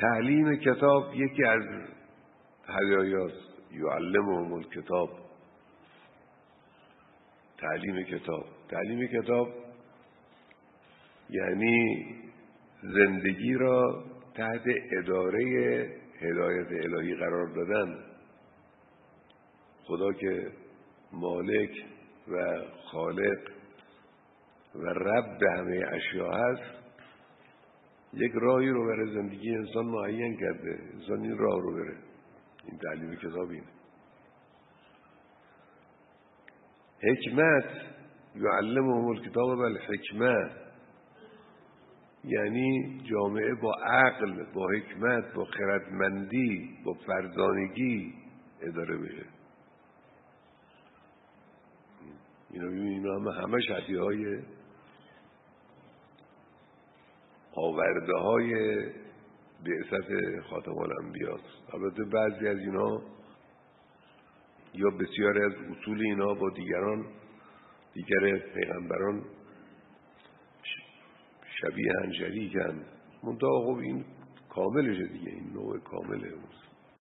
تعلیم کتاب یکی از هدایاست یعلمهم الکتاب. تعلیم کتاب. تعلیم کتاب یعنی زندگی را تحت اداره هدایت الهی قرار دادن. خدا که مالک و خالق و رب همه اشیا هست یک راهی رو برای زندگی انسان معین کرده. انسان این راه رو بره. این تعلیم کتاب اینه. حکمت یعلمهم الکتاب بل حکمت. یعنی جامعه با عقل با حکمت با خردمندی با فرزانگی اداره بشه. اینا ببینیم همه همه شدی های آورده های بعثت خاتم الانبیاست البته بعضی از اینا یا بسیاری از اصول اینا با دیگران دیگر پیغمبران شبیه هن. شریکن منطقه خب این کاملشه دیگه این نوع کامله